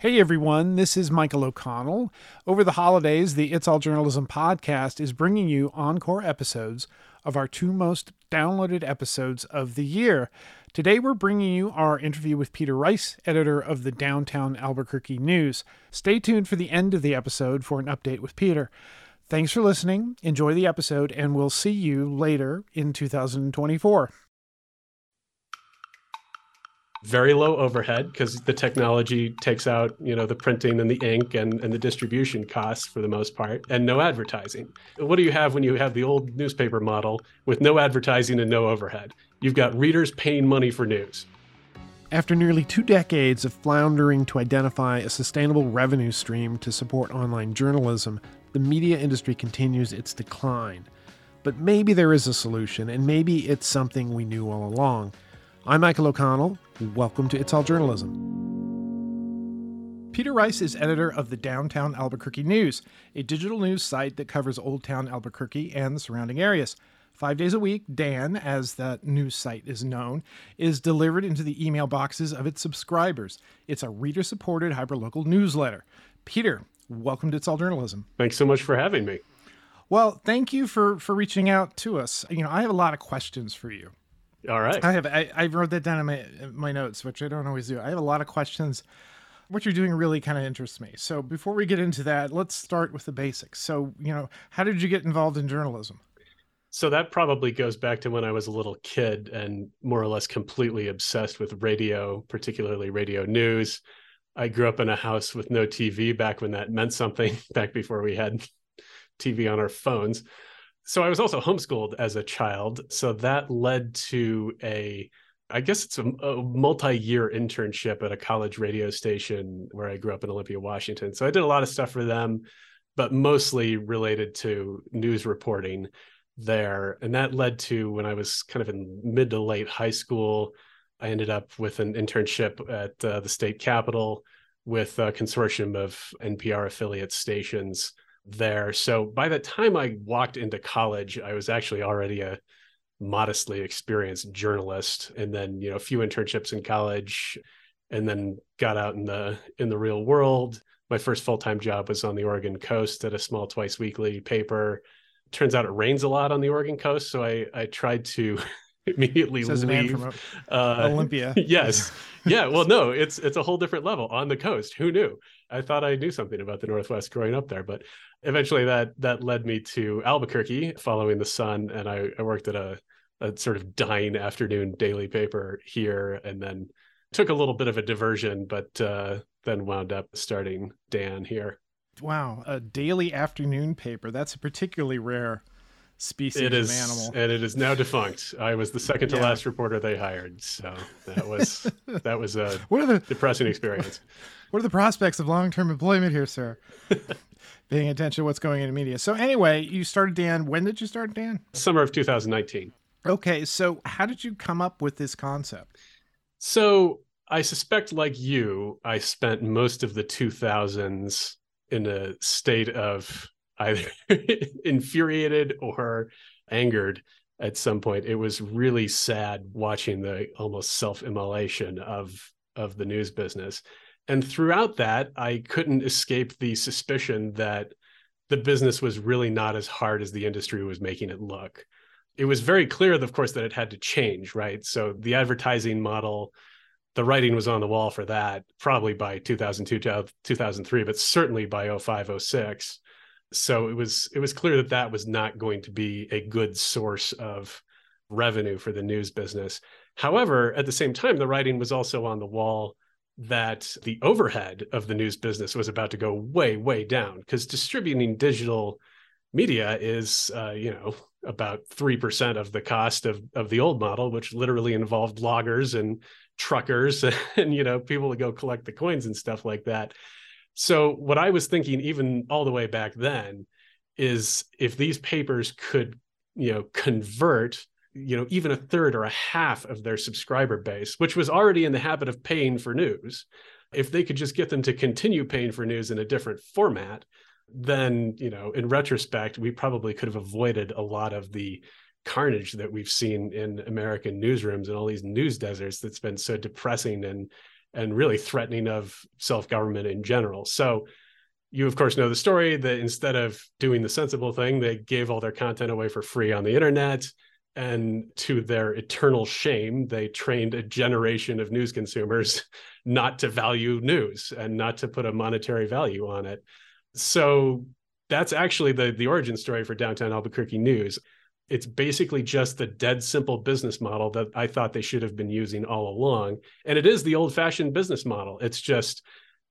Hey everyone, this is Michael O'Connell. Over the holidays, the It's All Journalism podcast is bringing you encore episodes of our two most downloaded episodes of the year. Today, we're bringing you our interview with Peter Rice, editor of the Downtown Albuquerque News. Stay tuned for the end of the episode for an update with Peter. Thanks for listening, enjoy the episode, and we'll see you later in 2024 very low overhead because the technology takes out you know the printing and the ink and, and the distribution costs for the most part and no advertising. What do you have when you have the old newspaper model with no advertising and no overhead? You've got readers paying money for news. After nearly two decades of floundering to identify a sustainable revenue stream to support online journalism the media industry continues its decline. But maybe there is a solution and maybe it's something we knew all along I'm Michael O'Connell. Welcome to It's All Journalism. Peter Rice is editor of the Downtown Albuquerque News, a digital news site that covers Old Town Albuquerque and the surrounding areas. Five days a week, Dan, as that news site is known, is delivered into the email boxes of its subscribers. It's a reader supported hyperlocal newsletter. Peter, welcome to It's All Journalism. Thanks so much for having me. Well, thank you for for reaching out to us. You know, I have a lot of questions for you. All right. I have I, I wrote that down in my my notes, which I don't always do. I have a lot of questions. What you're doing really kind of interests me. So before we get into that, let's start with the basics. So, you know, how did you get involved in journalism? So that probably goes back to when I was a little kid and more or less completely obsessed with radio, particularly radio news. I grew up in a house with no TV back when that meant something, back before we had TV on our phones so I was also homeschooled as a child. So that led to a, I guess it's a, a multi year internship at a college radio station where I grew up in Olympia, Washington. So I did a lot of stuff for them, but mostly related to news reporting there. And that led to when I was kind of in mid to late high school, I ended up with an internship at uh, the state capitol with a consortium of NPR affiliate stations there. So by the time I walked into college, I was actually already a modestly experienced journalist and then, you know, a few internships in college and then got out in the in the real world. My first full-time job was on the Oregon coast at a small twice weekly paper. Turns out it rains a lot on the Oregon coast, so I I tried to immediately Says leave from uh, Olympia. yes. Yeah. Well, no, it's it's a whole different level on the coast. Who knew? I thought I knew something about the Northwest growing up there, but eventually that that led me to Albuquerque, following the sun, and I, I worked at a, a sort of dying afternoon daily paper here, and then took a little bit of a diversion, but uh, then wound up starting Dan here. Wow, a daily afternoon paper. That's a particularly rare species it is, of animal. And it is now defunct. I was the second to yeah. last reporter they hired. So that was that was a what are the, depressing experience. What are the prospects of long-term employment here, sir? Paying attention to what's going in media. So anyway, you started Dan. When did you start Dan? Summer of 2019. Okay, so how did you come up with this concept? So I suspect, like you, I spent most of the 2000s in a state of either infuriated or angered at some point. It was really sad watching the almost self-immolation of of the news business. And throughout that, I couldn't escape the suspicion that the business was really not as hard as the industry was making it look. It was very clear, of course, that it had to change, right? So the advertising model, the writing was on the wall for that probably by 2002, 2003, but certainly by 05, 06 so it was it was clear that that was not going to be a good source of revenue for the news business. However at the same time the writing was also on the wall that the overhead of the news business was about to go way way down because distributing digital media is uh, you know about 3% of the cost of of the old model which literally involved loggers and truckers and you know people to go collect the coins and stuff like that so what I was thinking, even all the way back then, is if these papers could, you know, convert, you know, even a third or a half of their subscriber base, which was already in the habit of paying for news, if they could just get them to continue paying for news in a different format, then, you know, in retrospect, we probably could have avoided a lot of the carnage that we've seen in American newsrooms and all these news deserts that's been so depressing and and really threatening of self-government in general. So you of course know the story that instead of doing the sensible thing, they gave all their content away for free on the internet. And to their eternal shame, they trained a generation of news consumers not to value news and not to put a monetary value on it. So that's actually the the origin story for downtown Albuquerque News. It's basically just the dead simple business model that I thought they should have been using all along. And it is the old fashioned business model. It's just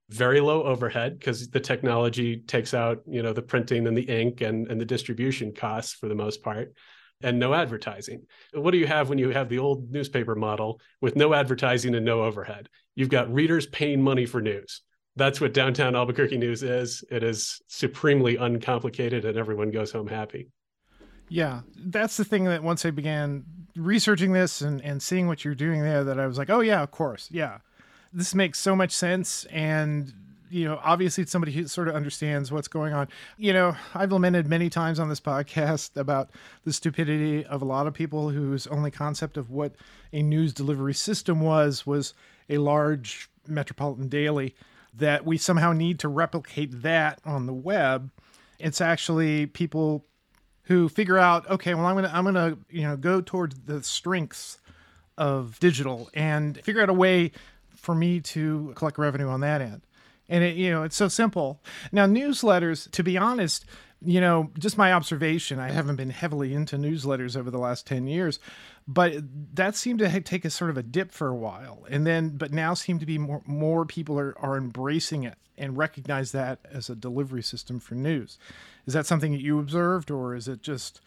very low overhead because the technology takes out, you know, the printing and the ink and, and the distribution costs for the most part and no advertising. What do you have when you have the old newspaper model with no advertising and no overhead? You've got readers paying money for news that's what downtown Albuquerque news is. It is supremely uncomplicated and everyone goes home happy. Yeah, that's the thing that once I began researching this and, and seeing what you're doing there, that I was like, oh, yeah, of course. Yeah. This makes so much sense. And, you know, obviously it's somebody who sort of understands what's going on. You know, I've lamented many times on this podcast about the stupidity of a lot of people whose only concept of what a news delivery system was was a large metropolitan daily that we somehow need to replicate that on the web. It's actually people who figure out, okay, well, I'm gonna I'm gonna you know go towards the strengths of digital and figure out a way for me to collect revenue on that end. And it, you know, it's so simple. Now, newsletters, to be honest, you know, just my observation, I haven't been heavily into newsletters over the last 10 years, but that seemed to take a sort of a dip for a while. And then, but now seem to be more, more people are, are embracing it and recognize that as a delivery system for news. Is that something that you observed or is it just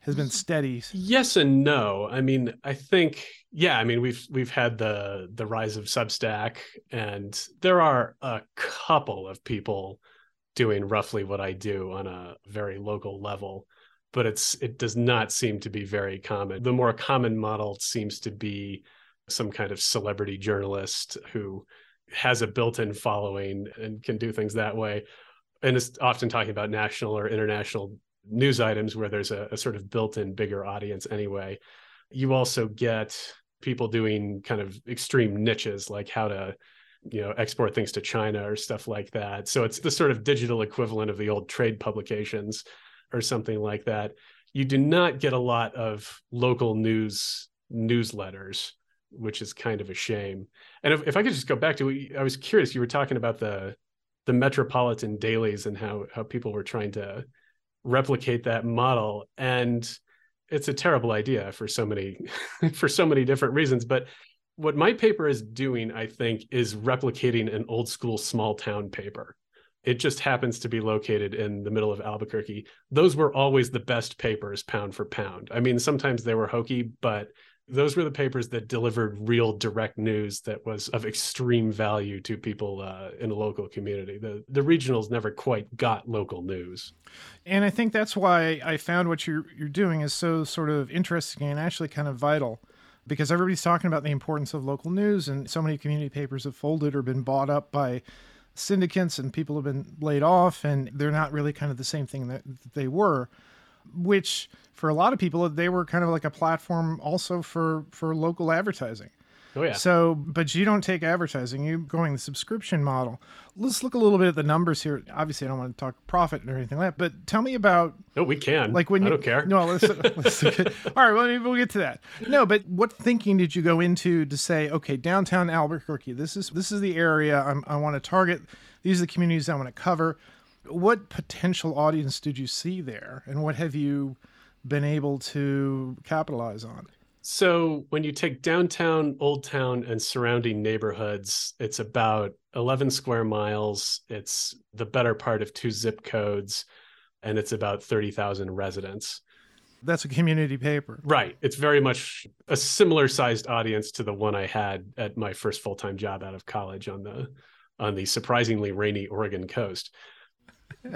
has been steady? Yes and no. I mean, I think, yeah, I mean, we've, we've had the, the rise of Substack and there are a couple of people doing roughly what I do on a very local level, but it's it does not seem to be very common. The more common model seems to be some kind of celebrity journalist who has a built-in following and can do things that way. And it's often talking about national or international news items where there's a, a, sort of built-in bigger audience anyway. You also get people doing kind of extreme niches like how to you know export things to china or stuff like that. So it's the sort of digital equivalent of the old trade publications or something like that. You do not get a lot of local news newsletters which is kind of a shame and if, if i could just go back to i was curious you were talking about the the metropolitan dailies and how how people were trying to replicate that model and it's a terrible idea for so many for so many different reasons but what my paper is doing, I think, is replicating an old school small town paper. It just happens to be located in the middle of Albuquerque. Those were always the best papers, pound for pound. I mean, sometimes they were hokey, but those were the papers that delivered real direct news that was of extreme value to people uh, in a local community. The the regionals never quite got local news, and I think that's why I found what you're you're doing is so sort of interesting and actually kind of vital because everybody's talking about the importance of local news, and so many community papers have folded or been bought up by syndicates, and people have been laid off, and they're not really kind of the same thing that they were. Which, for a lot of people, they were kind of like a platform also for for local advertising. Oh yeah. So, but you don't take advertising. You're going the subscription model. Let's look a little bit at the numbers here. Obviously, I don't want to talk profit or anything like that. But tell me about. No, we can. Like when you, don't care. No, let's. let's all right. Well, maybe we'll get to that. No, but what thinking did you go into to say, okay, downtown Albuquerque, this is this is the area I'm, I want to target. These are the communities I want to cover. What potential audience did you see there, and what have you been able to capitalize on? So when you take downtown, Old Town, and surrounding neighborhoods, it's about 11 square miles. It's the better part of two zip codes, and it's about 30,000 residents. That's a community paper. Right. It's very much a similar sized audience to the one I had at my first full time job out of college on the on the surprisingly rainy Oregon coast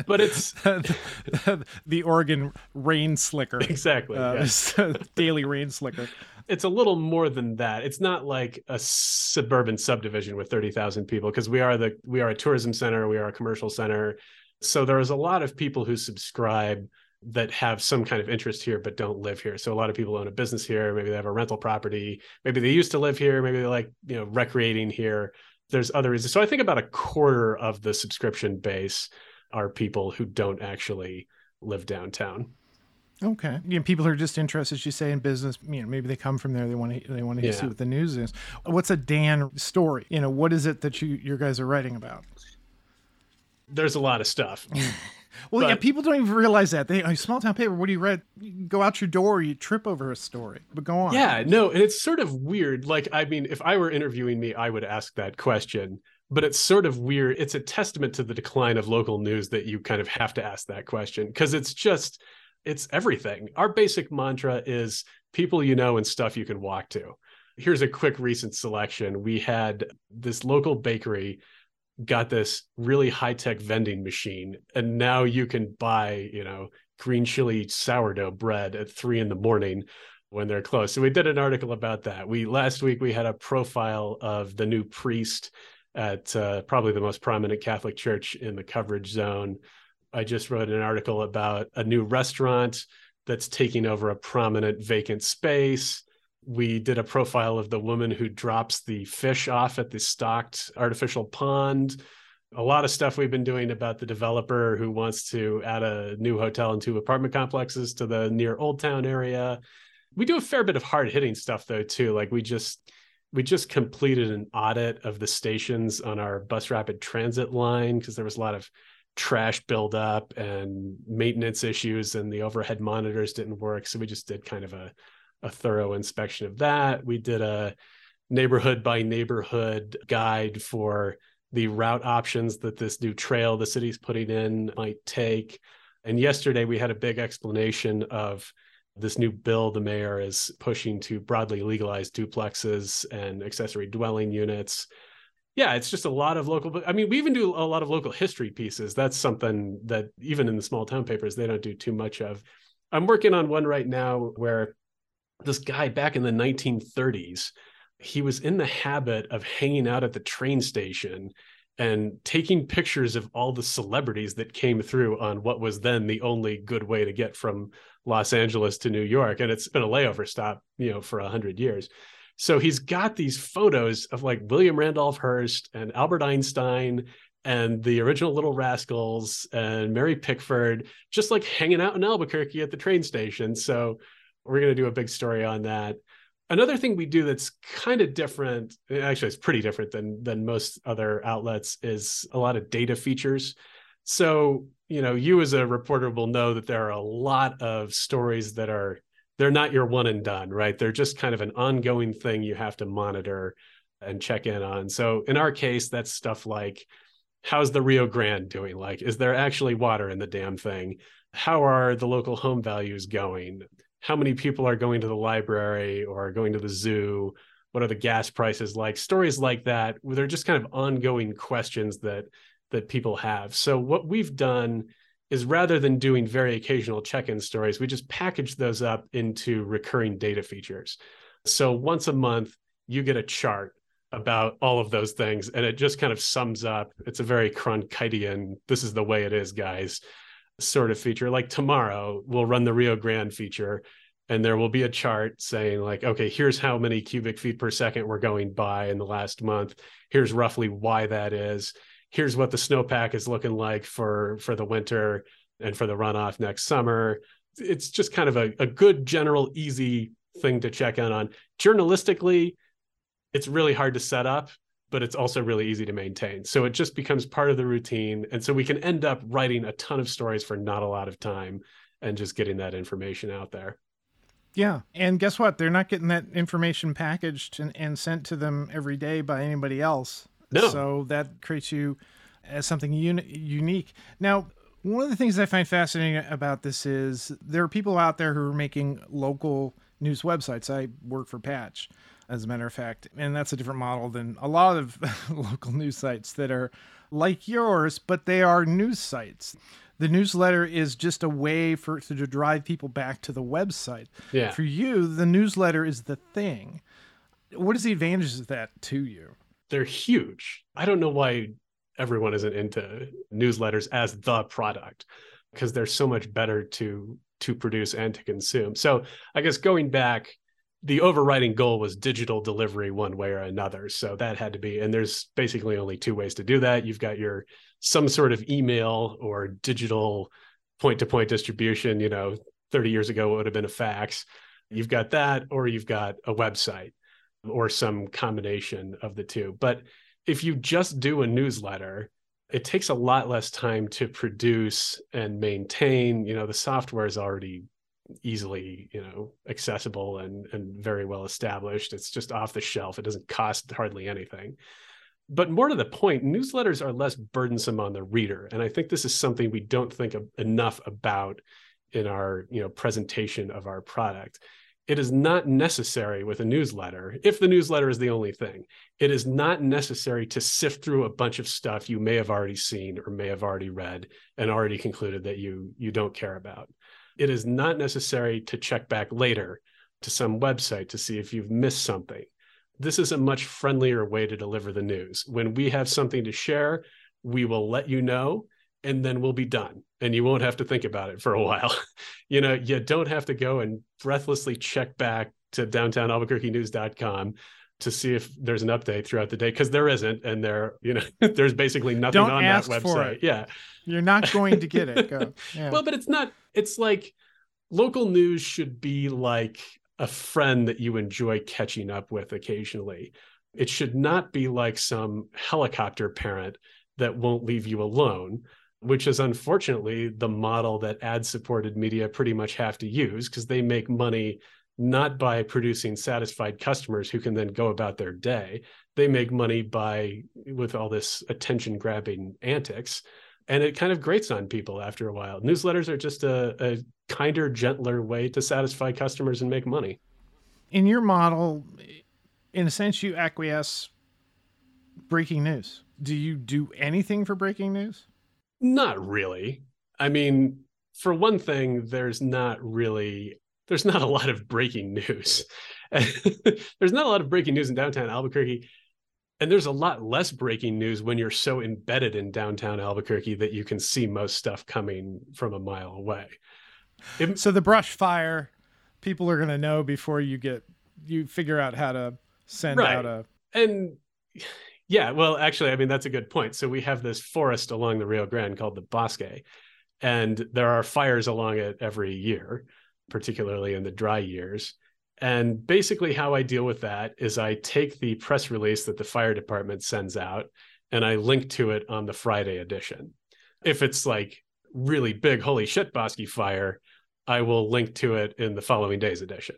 but it's the Oregon rain slicker. Exactly. Uh, yes. daily rain slicker. It's a little more than that. It's not like a suburban subdivision with 30,000 people because we are the we are a tourism center, we are a commercial center. So there is a lot of people who subscribe that have some kind of interest here but don't live here. So a lot of people own a business here, maybe they have a rental property, maybe they used to live here, maybe they like, you know, recreating here there's other reasons. So I think about a quarter of the subscription base are people who don't actually live downtown. Okay. You know, people who are just interested, as you say, in business. You know, maybe they come from there. They want to. They want to yeah. see what the news is. What's a Dan story? You know, what is it that you your guys are writing about? There's a lot of stuff. well, but, yeah, people don't even realize that. They are small town paper. What do you read? You go out your door, you trip over a story. But go on. Yeah, no, and it's sort of weird. Like, I mean, if I were interviewing me, I would ask that question but it's sort of weird. It's a testament to the decline of local news that you kind of have to ask that question because it's just it's everything. Our basic mantra is people you know and stuff you can walk to. Here's a quick recent selection. We had this local bakery got this really high-tech vending machine and now you can buy, you know, green chili sourdough bread at 3 in the morning when they're closed. So we did an article about that. We last week we had a profile of the new priest at uh, probably the most prominent Catholic church in the coverage zone. I just wrote an article about a new restaurant that's taking over a prominent vacant space. We did a profile of the woman who drops the fish off at the stocked artificial pond. A lot of stuff we've been doing about the developer who wants to add a new hotel and two apartment complexes to the near Old Town area. We do a fair bit of hard hitting stuff though too. Like we just we just completed an audit of the stations on our bus rapid transit line because there was a lot of trash buildup and maintenance issues and the overhead monitors didn't work. So we just did kind of a, a thorough inspection of that. We did a neighborhood by neighborhood guide for the route options that this new trail the city's putting in might take. And yesterday we had a big explanation of this new bill the mayor is pushing to broadly legalize duplexes and accessory dwelling units. Yeah, it's just a lot of local. I mean, we even do a lot of local history pieces. That's something that even in the small town papers, they don't do too much of. I'm working on one right now where this guy back in the 1930s, he was in the habit of hanging out at the train station and taking pictures of all the celebrities that came through on what was then the only good way to get from Los Angeles to New York, and it's been a layover stop, you know, for a hundred years. So he's got these photos of like William Randolph Hearst and Albert Einstein and the original Little Rascals and Mary Pickford, just like hanging out in Albuquerque at the train station. So we're going to do a big story on that. Another thing we do that's kind of different, actually, it's pretty different than than most other outlets, is a lot of data features. So you know you as a reporter will know that there are a lot of stories that are they're not your one and done right? They're just kind of an ongoing thing you have to monitor and check in on. So in our case that's stuff like how's the rio grande doing? Like is there actually water in the damn thing? How are the local home values going? How many people are going to the library or going to the zoo? What are the gas prices like? Stories like that they're just kind of ongoing questions that that people have. So what we've done is rather than doing very occasional check-in stories, we just package those up into recurring data features. So once a month, you get a chart about all of those things, and it just kind of sums up. It's a very Cronkitean, this is the way it is, guys, sort of feature. Like tomorrow, we'll run the Rio Grande feature, and there will be a chart saying like okay here's how many cubic feet per second we're going by in the last month here's roughly why that is here's what the snowpack is looking like for for the winter and for the runoff next summer it's just kind of a, a good general easy thing to check in on journalistically it's really hard to set up but it's also really easy to maintain so it just becomes part of the routine and so we can end up writing a ton of stories for not a lot of time and just getting that information out there yeah. And guess what? They're not getting that information packaged and, and sent to them every day by anybody else. No. So that creates you as something un- unique. Now, one of the things I find fascinating about this is there are people out there who are making local news websites. I work for Patch, as a matter of fact, and that's a different model than a lot of local news sites that are like yours, but they are news sites. The newsletter is just a way for to drive people back to the website. Yeah. For you, the newsletter is the thing. What is the advantages of that to you? They're huge. I don't know why everyone isn't into newsletters as the product because they're so much better to to produce and to consume. So I guess going back, the overriding goal was digital delivery one way or another. So that had to be, and there's basically only two ways to do that. You've got your some sort of email or digital point to point distribution. You know, 30 years ago, it would have been a fax. You've got that, or you've got a website or some combination of the two. But if you just do a newsletter, it takes a lot less time to produce and maintain. You know, the software is already easily, you know, accessible and and very well established. It's just off the shelf. It doesn't cost hardly anything. But more to the point, newsletters are less burdensome on the reader, and I think this is something we don't think enough about in our, you know, presentation of our product it is not necessary with a newsletter if the newsletter is the only thing it is not necessary to sift through a bunch of stuff you may have already seen or may have already read and already concluded that you you don't care about. It is not necessary to check back later to some website to see if you've missed something. This is a much friendlier way to deliver the news. When we have something to share we will let you know and then we'll be done and you won't have to think about it for a while. you know, you don't have to go and breathlessly check back to downtownalbuquerquenews.com to see if there's an update throughout the day because there isn't and there you know there's basically nothing don't on that website it. yeah You're not going to get it. Go. Yeah. well but it's not it's like local news should be like a friend that you enjoy catching up with occasionally it should not be like some helicopter parent that won't leave you alone which is unfortunately the model that ad supported media pretty much have to use because they make money not by producing satisfied customers who can then go about their day they make money by with all this attention grabbing antics and it kind of grates on people after a while newsletters are just a, a kinder gentler way to satisfy customers and make money in your model, in a sense, you acquiesce breaking news. Do you do anything for breaking news? Not really. I mean, for one thing, there's not really there's not a lot of breaking news. there's not a lot of breaking news in downtown Albuquerque. And there's a lot less breaking news when you're so embedded in downtown Albuquerque that you can see most stuff coming from a mile away. It- So the brush fire, people are going to know before you get you figure out how to send Right. out a and yeah, well, actually, I mean, that's a good point. So we have this forest along the Rio Grande called the Bosque, and there are fires along it every year, particularly in the dry years. And basically, how I deal with that is I take the press release that the fire department sends out and I link to it on the Friday edition. If it's like really big, holy shit, Bosque fire, I will link to it in the following day's edition.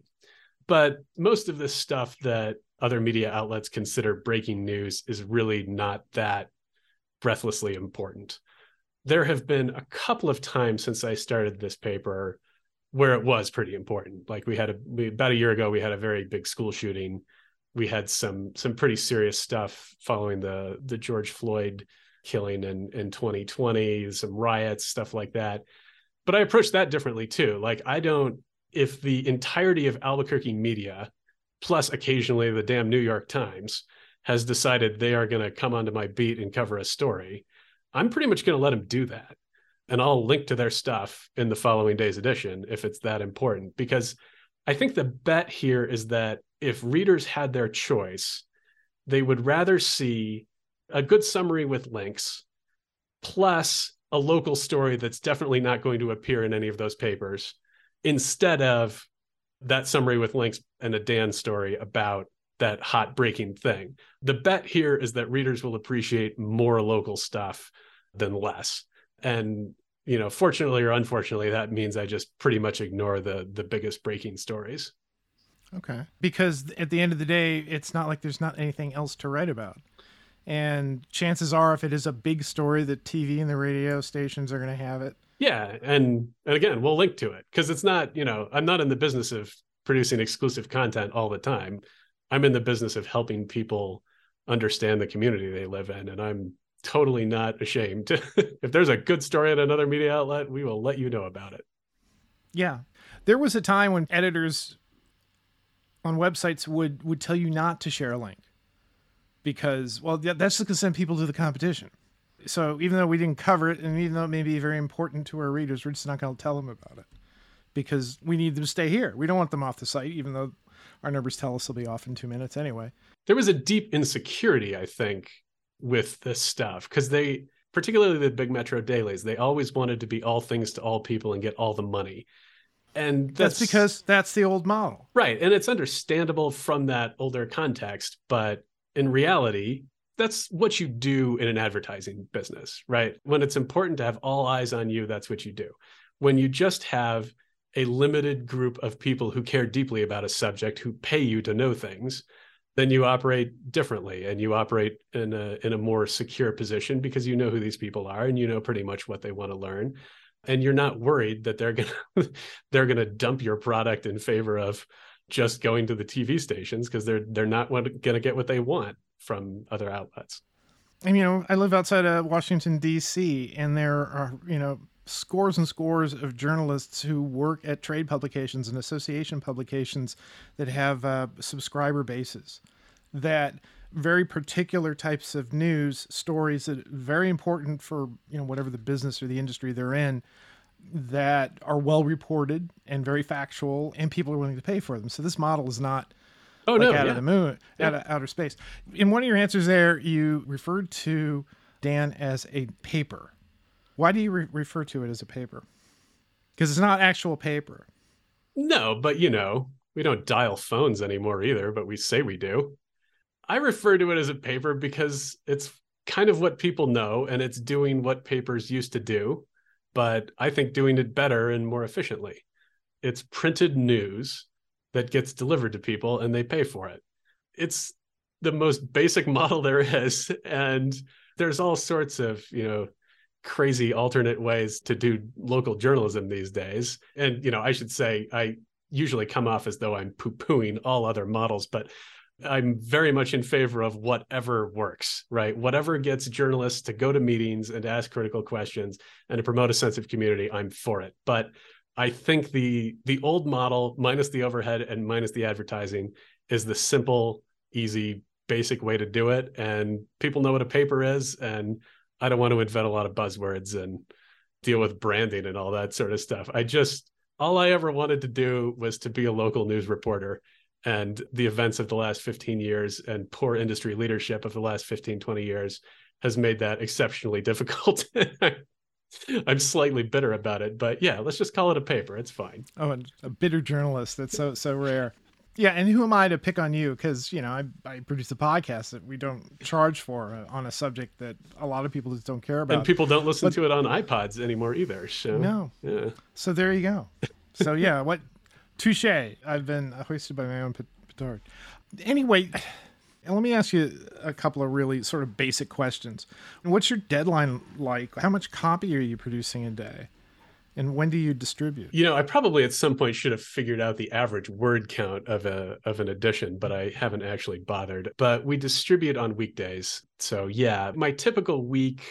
But most of this stuff that other media outlets consider breaking news is really not that breathlessly important. There have been a couple of times since I started this paper where it was pretty important. Like we had a we, about a year ago, we had a very big school shooting. We had some some pretty serious stuff following the the George Floyd killing in in 2020, some riots, stuff like that. But I approach that differently too. Like I don't if the entirety of Albuquerque media plus occasionally the damn New York Times has decided they are going to come onto my beat and cover a story, I'm pretty much going to let them do that. And I'll link to their stuff in the following day's edition if it's that important. Because I think the bet here is that if readers had their choice, they would rather see a good summary with links plus a local story that's definitely not going to appear in any of those papers instead of that summary with links and a Dan story about that hot breaking thing. The bet here is that readers will appreciate more local stuff than less. And you know, fortunately or unfortunately, that means I just pretty much ignore the the biggest breaking stories. Okay. Because at the end of the day, it's not like there's not anything else to write about. And chances are, if it is a big story, that TV and the radio stations are going to have it. Yeah, and and again, we'll link to it because it's not, you know, I'm not in the business of producing exclusive content all the time. I'm in the business of helping people understand the community they live in, and I'm totally not ashamed. if there's a good story at another media outlet, we will let you know about it. Yeah. There was a time when editors on websites would would tell you not to share a link because well that's just going to send people to the competition. So even though we didn't cover it and even though it may be very important to our readers, we're just not going to tell them about it because we need them to stay here. We don't want them off the site even though our numbers tell us they'll be off in two minutes anyway. There was a deep insecurity, I think, with this stuff because they, particularly the big metro dailies, they always wanted to be all things to all people and get all the money. And that's, that's because that's the old model. Right. And it's understandable from that older context. But in reality, that's what you do in an advertising business, right? When it's important to have all eyes on you, that's what you do. When you just have a limited group of people who care deeply about a subject who pay you to know things, then you operate differently and you operate in a in a more secure position because you know who these people are and you know pretty much what they want to learn and you're not worried that they're going to they're going to dump your product in favor of just going to the TV stations because they're they're not going to get what they want from other outlets. And you know, I live outside of Washington D.C. and there are you know scores and scores of journalists who work at trade publications and association publications that have uh, subscriber bases that very particular types of news stories that are very important for you know whatever the business or the industry they're in that are well reported and very factual and people are willing to pay for them so this model is not oh like no out yeah. of the moon yeah. out of outer space in one of your answers there you referred to dan as a paper why do you re- refer to it as a paper because it's not actual paper no but you know we don't dial phones anymore either but we say we do I refer to it as a paper because it's kind of what people know and it's doing what papers used to do, but I think doing it better and more efficiently. It's printed news that gets delivered to people and they pay for it. It's the most basic model there is. And there's all sorts of, you know, crazy alternate ways to do local journalism these days. And, you know, I should say, I usually come off as though I'm poo pooing all other models, but I'm very much in favor of whatever works, right? Whatever gets journalists to go to meetings and ask critical questions and to promote a sense of community, I'm for it. But I think the the old model, minus the overhead and minus the advertising, is the simple, easy, basic way to do it. And people know what a paper is. And I don't want to invent a lot of buzzwords and deal with branding and all that sort of stuff. I just all I ever wanted to do was to be a local news reporter and the events of the last 15 years and poor industry leadership of the last 15 20 years has made that exceptionally difficult i'm slightly bitter about it but yeah let's just call it a paper it's fine oh a bitter journalist that's so so rare yeah and who am i to pick on you because you know I, I produce a podcast that we don't charge for uh, on a subject that a lot of people just don't care about and people don't listen but, to it on ipods anymore either so no yeah so there you go so yeah what Touche. I've been hoisted by my own petard. Anyway, let me ask you a couple of really sort of basic questions. What's your deadline like? How much copy are you producing a day? And when do you distribute? You know, I probably at some point should have figured out the average word count of a of an edition, but I haven't actually bothered. But we distribute on weekdays. So yeah, my typical week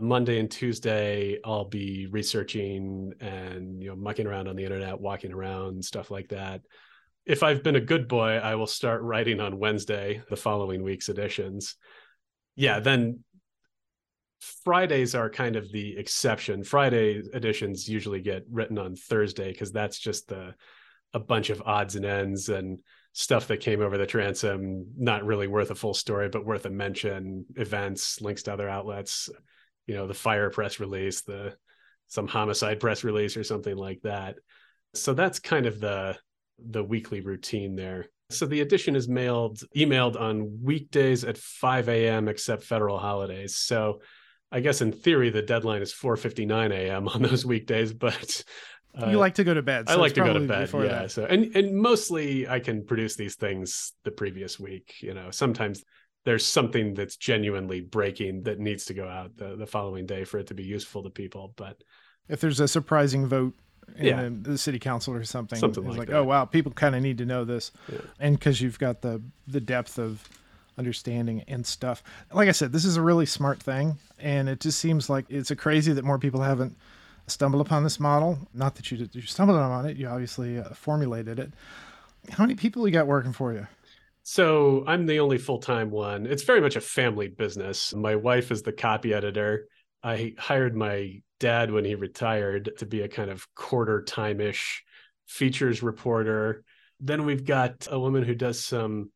Monday and Tuesday, I'll be researching and you know mucking around on the internet, walking around, stuff like that. If I've been a good boy, I will start writing on Wednesday, the following week's editions. Yeah, hmm. then Fridays are kind of the exception. Friday editions usually get written on Thursday because that's just the a bunch of odds and ends and stuff that came over the transom, not really worth a full story, but worth a mention, events, links to other outlets you know the fire press release the some homicide press release or something like that so that's kind of the the weekly routine there so the edition is mailed emailed on weekdays at 5 a.m except federal holidays so i guess in theory the deadline is 4.59 a.m on those weekdays but uh, you like to go to bed so i like to go to bed yeah that. so and and mostly i can produce these things the previous week you know sometimes there's something that's genuinely breaking that needs to go out the, the following day for it to be useful to people. But if there's a surprising vote in yeah. the, the, city council or something, something it's like, like oh wow, people kind of need to know this, yeah. and because you've got the the depth of understanding and stuff. Like I said, this is a really smart thing, and it just seems like it's a crazy that more people haven't stumbled upon this model. Not that you you stumbled on it, you obviously uh, formulated it. How many people you got working for you? So I'm the only full time one. It's very much a family business. My wife is the copy editor. I hired my dad when he retired to be a kind of quarter time ish features reporter. Then we've got a woman who does some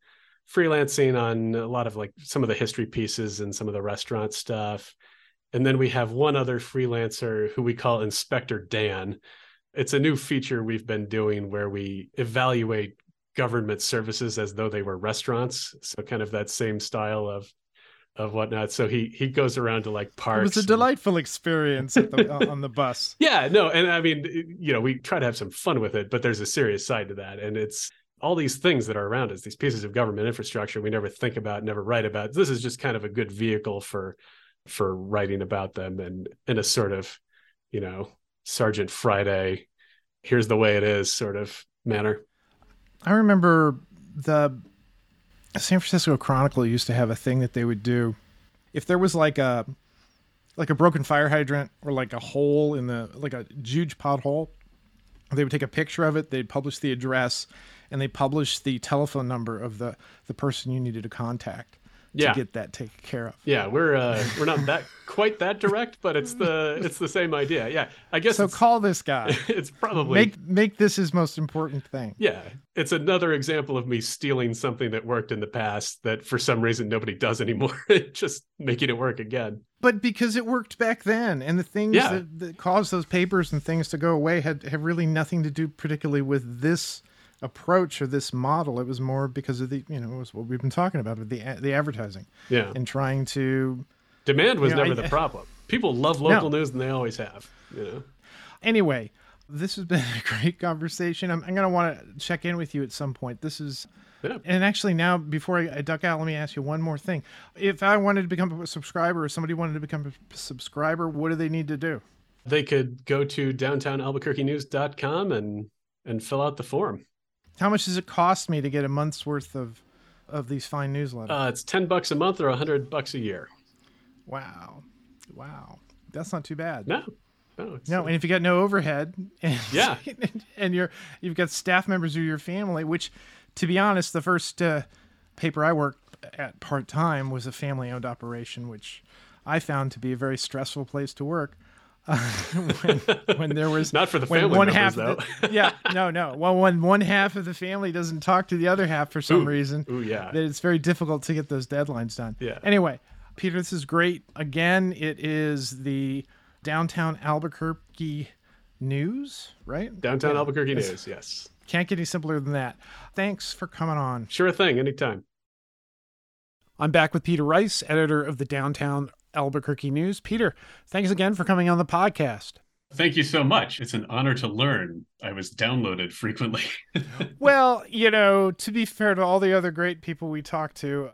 freelancing on a lot of like some of the history pieces and some of the restaurant stuff. And then we have one other freelancer who we call Inspector Dan. It's a new feature we've been doing where we evaluate government services as though they were restaurants. So kind of that same style of of whatnot. So he he goes around to like parks. It was a delightful experience the, on the bus. Yeah, no, and I mean, you know, we try to have some fun with it, but there's a serious side to that, and it's all these things that are around us, these pieces of government infrastructure we never think about, never write about. This is just kind of a good vehicle for for writing about them and in a sort of, you know, Sergeant Friday, here's the way it is sort of manner. I remember the San Francisco Chronicle used to have a thing that they would do. If there was like a like a broken fire hydrant or like a hole in the like a huge pothole they would take a picture of it they'd publish the address and they publish the telephone number of the the person you needed to contact yeah. to get that taken care of. Yeah, we're uh, we're not that quite that direct, but it's the it's the same idea. Yeah, I guess. So call this guy. It's probably make make this his most important thing. Yeah, it's another example of me stealing something that worked in the past that for some reason nobody does anymore. Just making it work again. But because it worked back then, and the things yeah. that, that caused those papers and things to go away had have really nothing to do particularly with this approach or this model. It was more because of the you know it was what we've been talking about with the the advertising. Yeah, and trying to demand was you know, never I, the eh, problem. People love local no. news and they always have. You know. Anyway, this has been a great conversation. I'm, I'm going to want to check in with you at some point. This is. Yeah. And actually, now before I, I duck out, let me ask you one more thing. If I wanted to become a subscriber, or somebody wanted to become a subscriber, what do they need to do? They could go to downtownalbuquerquenews.com and and fill out the form. How much does it cost me to get a month's worth of of these fine newsletters? Uh, it's ten bucks a month or a hundred bucks a year. Wow, wow, that's not too bad. No, no, no. And if you got no overhead, and, yeah, and you're you've got staff members of your family, which, to be honest, the first uh, paper I worked at part time was a family owned operation, which I found to be a very stressful place to work. When, when, there was not for the family one members, half though. The, yeah, no, no. Well, when one half of the family doesn't talk to the other half for some ooh, reason, ooh, yeah, that it's very difficult to get those deadlines done. Yeah. Anyway, Peter, this is great. Again, it is the downtown Albuquerque news, right? Downtown yeah. Albuquerque news. Yes. Can't get any simpler than that. Thanks for coming on. Sure thing. Anytime. I'm back with Peter Rice, editor of the Downtown Albuquerque News. Peter, thanks again for coming on the podcast. Thank you so much. It's an honor to learn. I was downloaded frequently. well, you know, to be fair to all the other great people we talk to,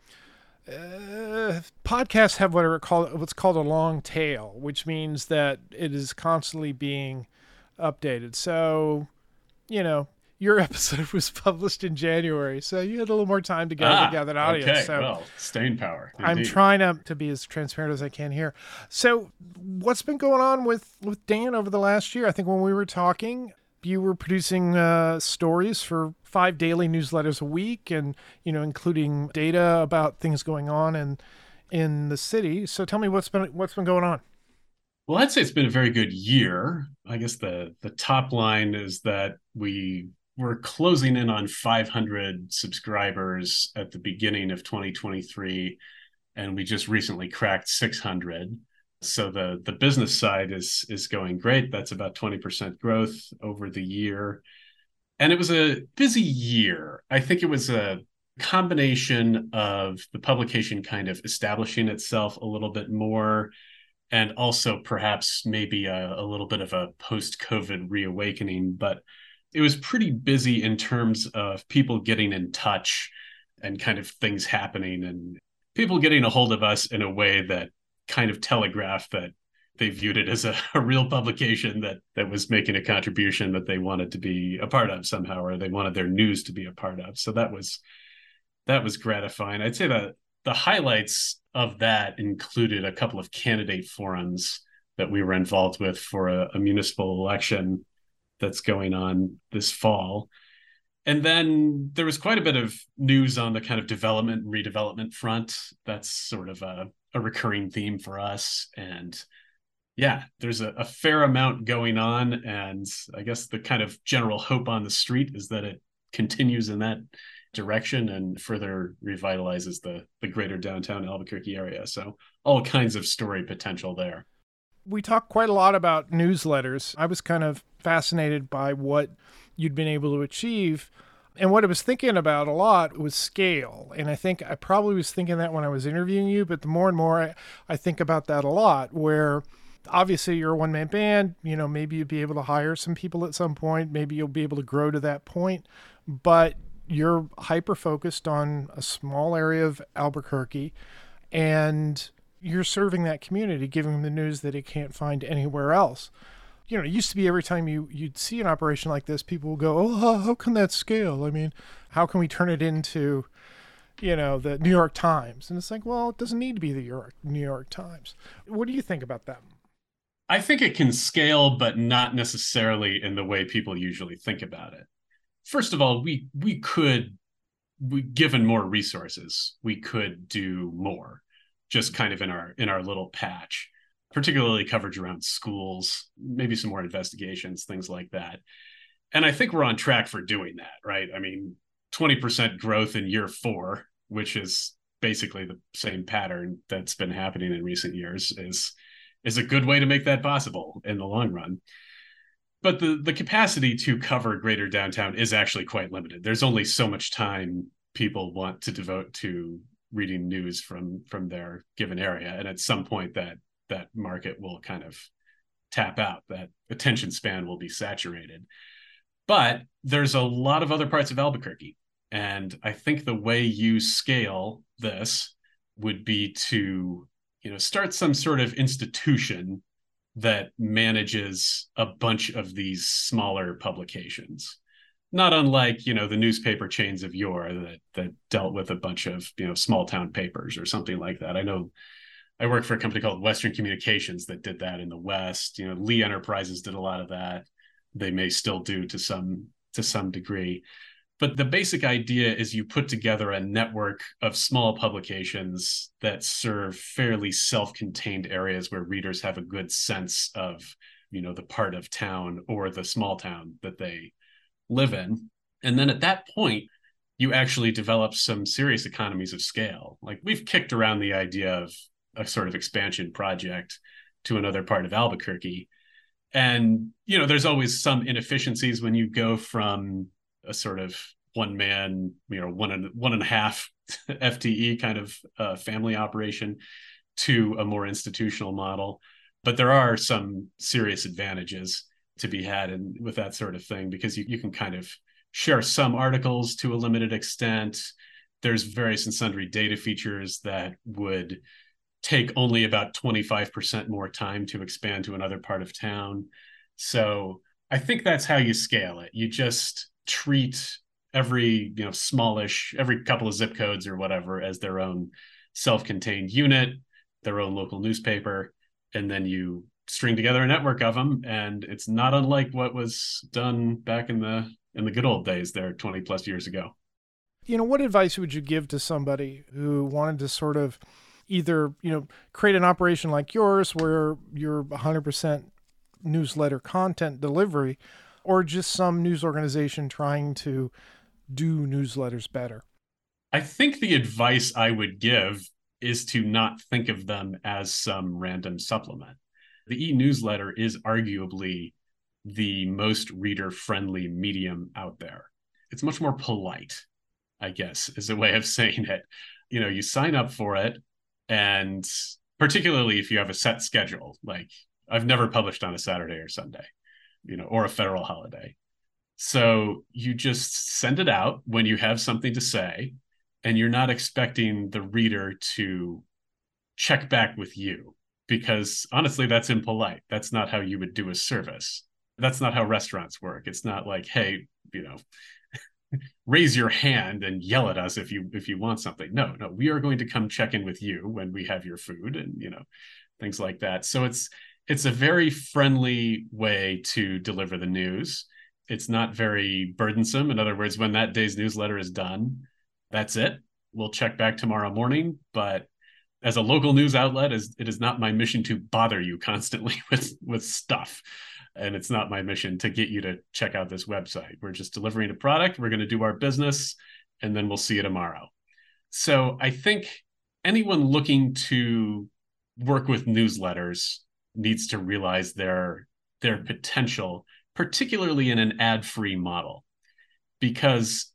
uh, podcasts have what are called what's called a long tail, which means that it is constantly being updated. So, you know, your episode was published in January, so you had a little more time to gather, ah, gather an audience. Okay, so well, staying power. Indeed. I'm trying to, to be as transparent as I can here. So, what's been going on with with Dan over the last year? I think when we were talking, you were producing uh, stories for five daily newsletters a week, and you know, including data about things going on in in the city. So, tell me what's been what's been going on. Well, I'd say it's been a very good year. I guess the the top line is that we we're closing in on 500 subscribers at the beginning of 2023 and we just recently cracked 600 so the the business side is is going great. That's about 20% growth over the year. And it was a busy year. I think it was a combination of the publication kind of establishing itself a little bit more and also perhaps maybe a, a little bit of a post covid reawakening. But it was pretty busy in terms of people getting in touch and kind of things happening and people getting a hold of us in a way that kind of telegraphed that they viewed it as a, a, real publication that that was making a contribution that they wanted to be a part of somehow or they wanted their news to be a part of. So that was that was gratifying. I'd say that the highlights of that included a couple of candidate forums that we were involved with for a, a municipal election that's going on this fall. And then there was quite a bit of news on the kind of development and redevelopment front. That's sort of a, a recurring theme for us. And yeah, there's a, a, fair amount going on. And I guess the kind of general hope on the street is that it continues in that direction and further revitalizes the the greater downtown Albuquerque area. So all kinds of story potential there. We talked quite a lot about newsletters. I was kind of fascinated by what you'd been able to achieve. And what I was thinking about a lot was scale. And I think I probably was thinking that when I was interviewing you, but the more and more I, I think about that a lot, where obviously you're a one man band, you know, maybe you'll be able to hire some people at some point, maybe you'll be able to grow to that point, but you're hyper focused on a small area of Albuquerque and you're serving that community, giving them the news that it can't find anywhere else. You know, it used to be every time you you'd see an operation like this, people would go, "Oh, how can that scale? I mean, how can we turn it into, you know, the New York Times?" And it's like, well, it doesn't need to be the New York Times. What do you think about that? I think it can scale, but not necessarily in the way people usually think about it. First of all, we we could, we given more resources, we could do more, just kind of in our in our little patch, particularly coverage around schools, maybe some more investigations, things like that. And I think we're on track for doing that, right? I mean, 20% growth in year four, which is basically the same pattern that's been happening in recent years, is is a good way to make that possible in the long run. But the the capacity to cover greater downtown is actually quite limited. There's only so much time people want to devote to reading news from from their given area. And at some point that that market will kind of tap out that attention span will be saturated. But there's a lot of other parts of albuquerque. And i think the way you scale this would be to you know start some sort of institution that manages a bunch of these smaller publications not unlike you know the newspaper chains of yore that that dealt with a bunch of you know small town papers or something like that. I know i worked for a company called western communications that did that in the west. You know lee enterprises did a lot of that. They may still do to some to some degree. But the basic idea is you put together a network of small publications that serve fairly self-contained areas where readers have a good sense of you know the part of town or the small town that they live in. And then at that point you actually develop some serious economies of scale. Like we've kicked around the idea of a sort of expansion project to another part of albuquerque. And you know there's always some inefficiencies when you go from a sort of one man, you know, one and one and a half FTE kind of uh, family operation to a more institutional model. But there are some serious advantages to be had and with that sort of thing because you, you can kind of share some articles to a limited extent. There's various and sundry data features that would take only about 25% more time to expand to another part of town. So I think that's how you scale it. You just treat every you know smallish every couple of zip codes or whatever as their own self-contained unit their own local newspaper and then you string together a network of them and it's not unlike what was done back in the in the good old days there 20 plus years ago you know what advice would you give to somebody who wanted to sort of either you know create an operation like yours where you're 100% newsletter content delivery or just some news organization trying to do newsletters better? I think the advice I would give is to not think of them as some random supplement. The e newsletter is arguably the most reader friendly medium out there. It's much more polite, I guess, is a way of saying it. You know, you sign up for it, and particularly if you have a set schedule, like I've never published on a Saturday or Sunday, you know, or a federal holiday. So you just send it out when you have something to say, and you're not expecting the reader to check back with you because honestly, that's impolite. That's not how you would do a service. That's not how restaurants work. It's not like, hey, you know, raise your hand and yell at us if you if you want something. No, no, we are going to come check in with you when we have your food and you know, things like that. So it's it's a very friendly way to deliver the news it's not very burdensome. In other words, when that day's newsletter is done, that's it. We'll check back tomorrow morning, but as a local news outlet, as it is not my mission to bother you constantly with with stuff. And it's not my mission to get you to check out this website. We're just delivering a product. We're going to do our business, and then we'll see you tomorrow. So I think anyone looking to work with newsletters needs to realize their their potential, particularly in an ad-free model, because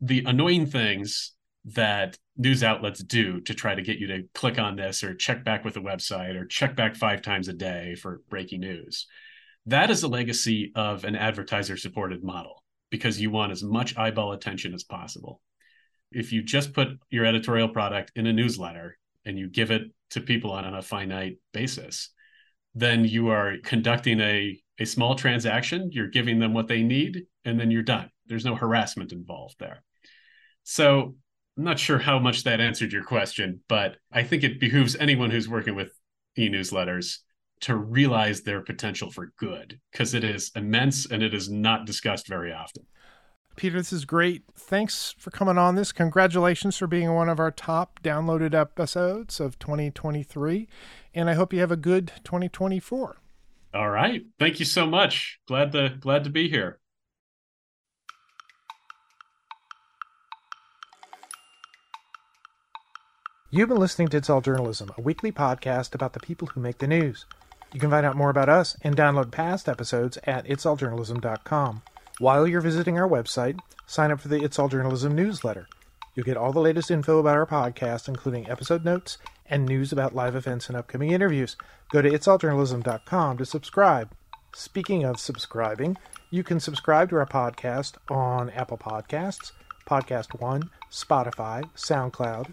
the annoying things that news outlets do to try to get you to click on this or check back with the website or check back five times a day for breaking news. That is a legacy of an advertiser supported model because you want as much eyeball attention as possible. If you just put your editorial product in a newsletter and you give it to people on, a finite basis, then you are conducting a, a small transaction, you're giving them what they need, and then you're done. There's no harassment involved there. So I'm not sure how much that answered your question, but I think it behooves anyone who's working with e newsletters to realize their potential for good because it is immense and it is not discussed very often. Peter, this is great. Thanks for coming on this. Congratulations for being one of our top downloaded episodes of 2023. And I hope you have a good 2024. All right. Thank you so much. Glad to glad to be here. You've been listening to It's All Journalism, a weekly podcast about the people who make the news. You can find out more about us and download past episodes at itsalljournalism.com. While you're visiting our website, sign up for the It's All Journalism newsletter. You'll get all the latest info about our podcast, including episode notes and news about live events and upcoming interviews. Go to itsalljournalism.com to subscribe. Speaking of subscribing, you can subscribe to our podcast on Apple Podcasts, Podcast One, Spotify, SoundCloud,